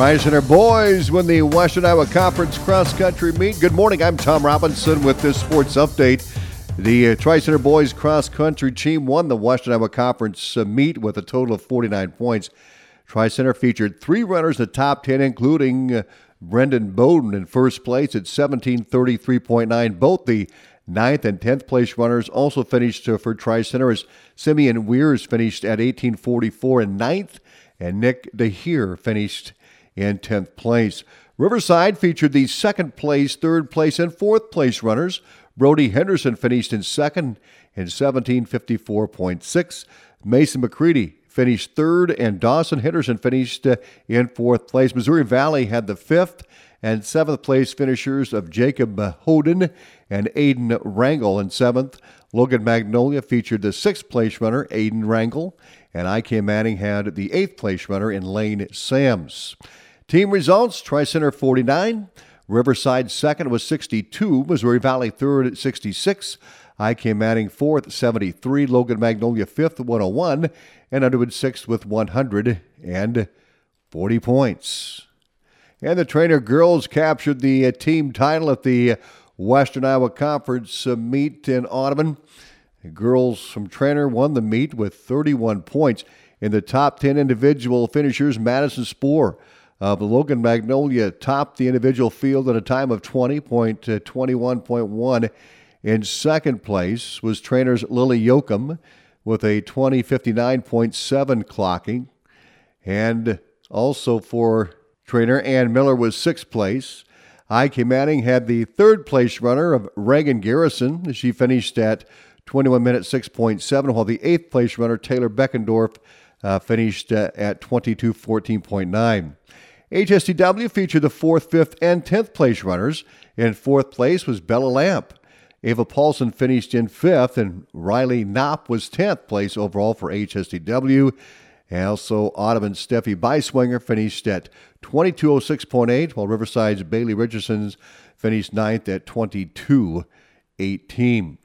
Tri Center boys win the Western Iowa Conference cross country meet. Good morning. I'm Tom Robinson with this sports update. The uh, Tri Center boys cross country team won the Western Iowa Conference uh, meet with a total of 49 points. Tri Center featured three runners in the top 10, including uh, Brendan Bowden in first place at 1733.9. Both the ninth and 10th place runners also finished uh, for Tri Center as Simeon Weirs finished at 1844 in ninth, and Nick DeHeer finished in 10th place. Riverside featured the second place, third place, and fourth place runners. Brody Henderson finished in second in 1754.6. Mason McCready finished third, and Dawson Henderson finished uh, in fourth place. Missouri Valley had the fifth and seventh place finishers of Jacob Hoden and Aiden Wrangle in seventh. Logan Magnolia featured the sixth place runner, Aiden Wrangle, and IK Manning had the eighth place runner in Lane Sams. Team results Tri Center 49, Riverside second was 62, Missouri Valley third at 66. IK Manning fourth, 73. Logan Magnolia fifth, 101. And Underwood sixth with 140 points. And the Treynor girls captured the uh, team title at the Western Iowa Conference uh, meet in Audubon. The girls from Treynor won the meet with 31 points. In the top 10 individual finishers, Madison Spoor of Logan Magnolia topped the individual field at a time of 20.21.1. In second place was Treynor's Lily Yoakum with a 20.59.7 clocking. And also for Treynor Ann Miller was sixth place. Ike Manning had the third place runner of Reagan Garrison. She finished at 21 minutes 6.7, while the eighth place runner Taylor Beckendorf uh, finished uh, at 22.14.9. HSTW featured the fourth, fifth, and tenth place runners. In fourth place was Bella Lamp. Ava Paulson finished in fifth, and Riley Knopp was 10th place overall for HSTW. And also, Audubon Steffi Beiswinger finished at 2206.8, while Riverside's Bailey Richardson's finished ninth at 2218.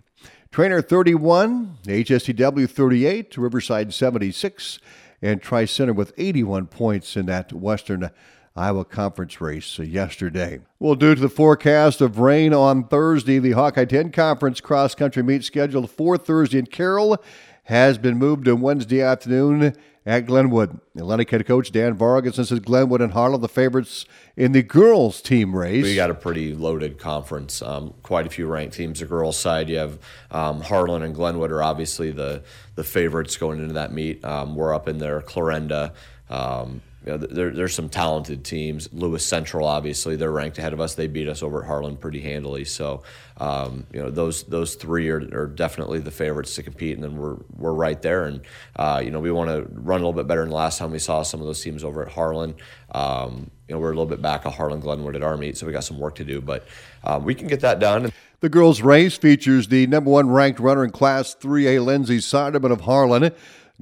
Treynor 31, HSTW 38, Riverside 76, and Tri Center with 81 points in that Western Iowa Conference race yesterday. Well, due to the forecast of rain on Thursday, the Hawkeye 10 Conference cross country meet scheduled for Thursday in Carroll has been moved to Wednesday afternoon at Glenwood. Atlantic head coach Dan Vargas says Glenwood and Harlan the favorites in the girls team race. We got a pretty loaded conference. Um, quite a few ranked teams. The girls side, you have um, Harlan and Glenwood are obviously the the favorites going into that meet. Um, we're up in there, Clarinda. Um, you know, there, there's some talented teams. Lewis Central, obviously, they're ranked ahead of us. They beat us over at Harlan pretty handily. So, um, you know, those those three are, are definitely the favorites to compete, and then we're we're right there. And uh, you know, we want to run a little bit better than last time we saw some of those teams over at Harlan. Um, you know, we're a little bit back of Harlan Glenwood at our meet, so we got some work to do, but um, we can get that done. The girls' race features the number one ranked runner in Class 3A, Lindsay Soderman of Harlan.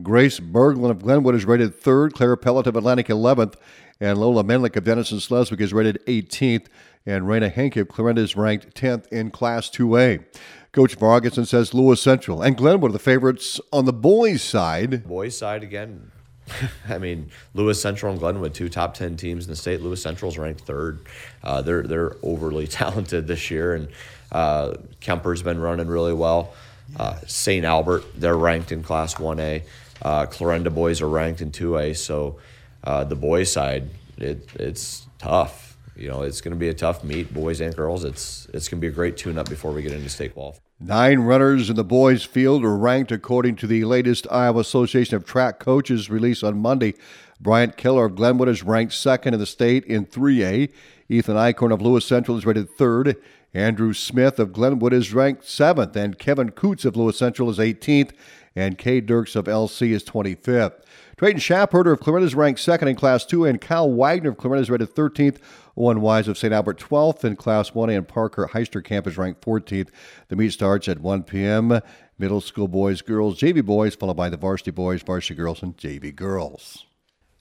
Grace Berglund of Glenwood is rated third. Clara Pellet of Atlantic 11th. And Lola Menlick of Denison Schleswig is rated 18th. And Raina Henke of Clarinda is ranked 10th in Class 2A. Coach Vargason says Lewis Central and Glenwood are the favorites on the boys' side. Boys' side again. I mean, Lewis Central and Glenwood, two top ten teams in the state. Lewis Central's ranked third. Uh, they're they're overly talented this year, and uh, Kemper's been running really well. Uh, St. Albert, they're ranked in Class 1A. Uh, Clarinda boys are ranked in 2A, so uh, the boys side, it, it's tough. You know, it's going to be a tough meet, boys and girls. It's it's going to be a great tune-up before we get into state qual. Nine runners in the boys' field are ranked according to the latest Iowa Association of Track Coaches release on Monday. Bryant Keller of Glenwood is ranked second in the state in 3A. Ethan Eichhorn of Lewis Central is rated third. Andrew Smith of Glenwood is ranked seventh, and Kevin Coots of Lewis Central is 18th and Kay Dirks of LC is 25th. Drayton Schapperter of Clarinda is ranked second in Class 2, and Kyle Wagner of Clarinda is rated 13th. Owen Wise of St. Albert 12th in Class 1A, and Parker Heisterkamp is ranked 14th. The meet starts at 1 p.m. Middle school boys, girls, JV boys, followed by the varsity boys, varsity girls, and JV girls.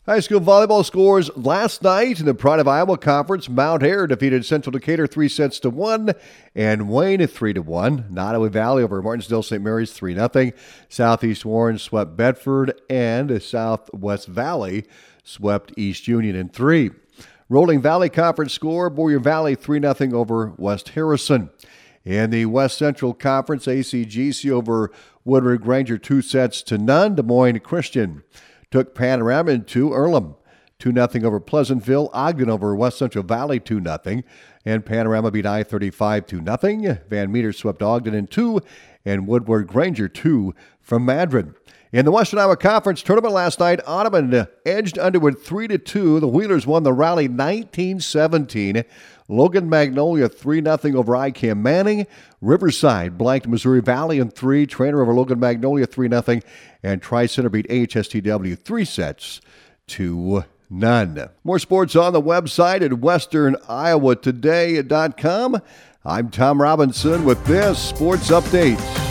High school volleyball scores last night in the Pride of Iowa Conference. Mount Ayr defeated Central Decatur three sets to one, and Wayne three to one. Nodaway Valley over Martensdale St. Mary's three nothing. Southeast Warren swept Bedford, and Southwest Valley swept East Union in three. Rolling Valley Conference score Boyer Valley 3 0 over West Harrison. In the West Central Conference, ACGC over Woodward Granger two sets to none. Des Moines Christian took Panorama into Earlham. 2 0 over Pleasantville. Ogden over West Central Valley 2 0. And Panorama beat I 35 2 0. Van Meter swept Ogden in 2. And Woodward Granger 2 from Madrid. In the Western Iowa Conference tournament last night, Audubon edged Underwood 3 to 2. The Wheelers won the rally 19 17. Logan Magnolia 3 0 over ICAM Manning. Riverside blanked Missouri Valley in 3. Treynor over Logan Magnolia 3 0. And Tri Center beat AHSTW 3 sets to none. More sports on the website at westerniowatoday.com. I'm Tom Robinson with this sports update.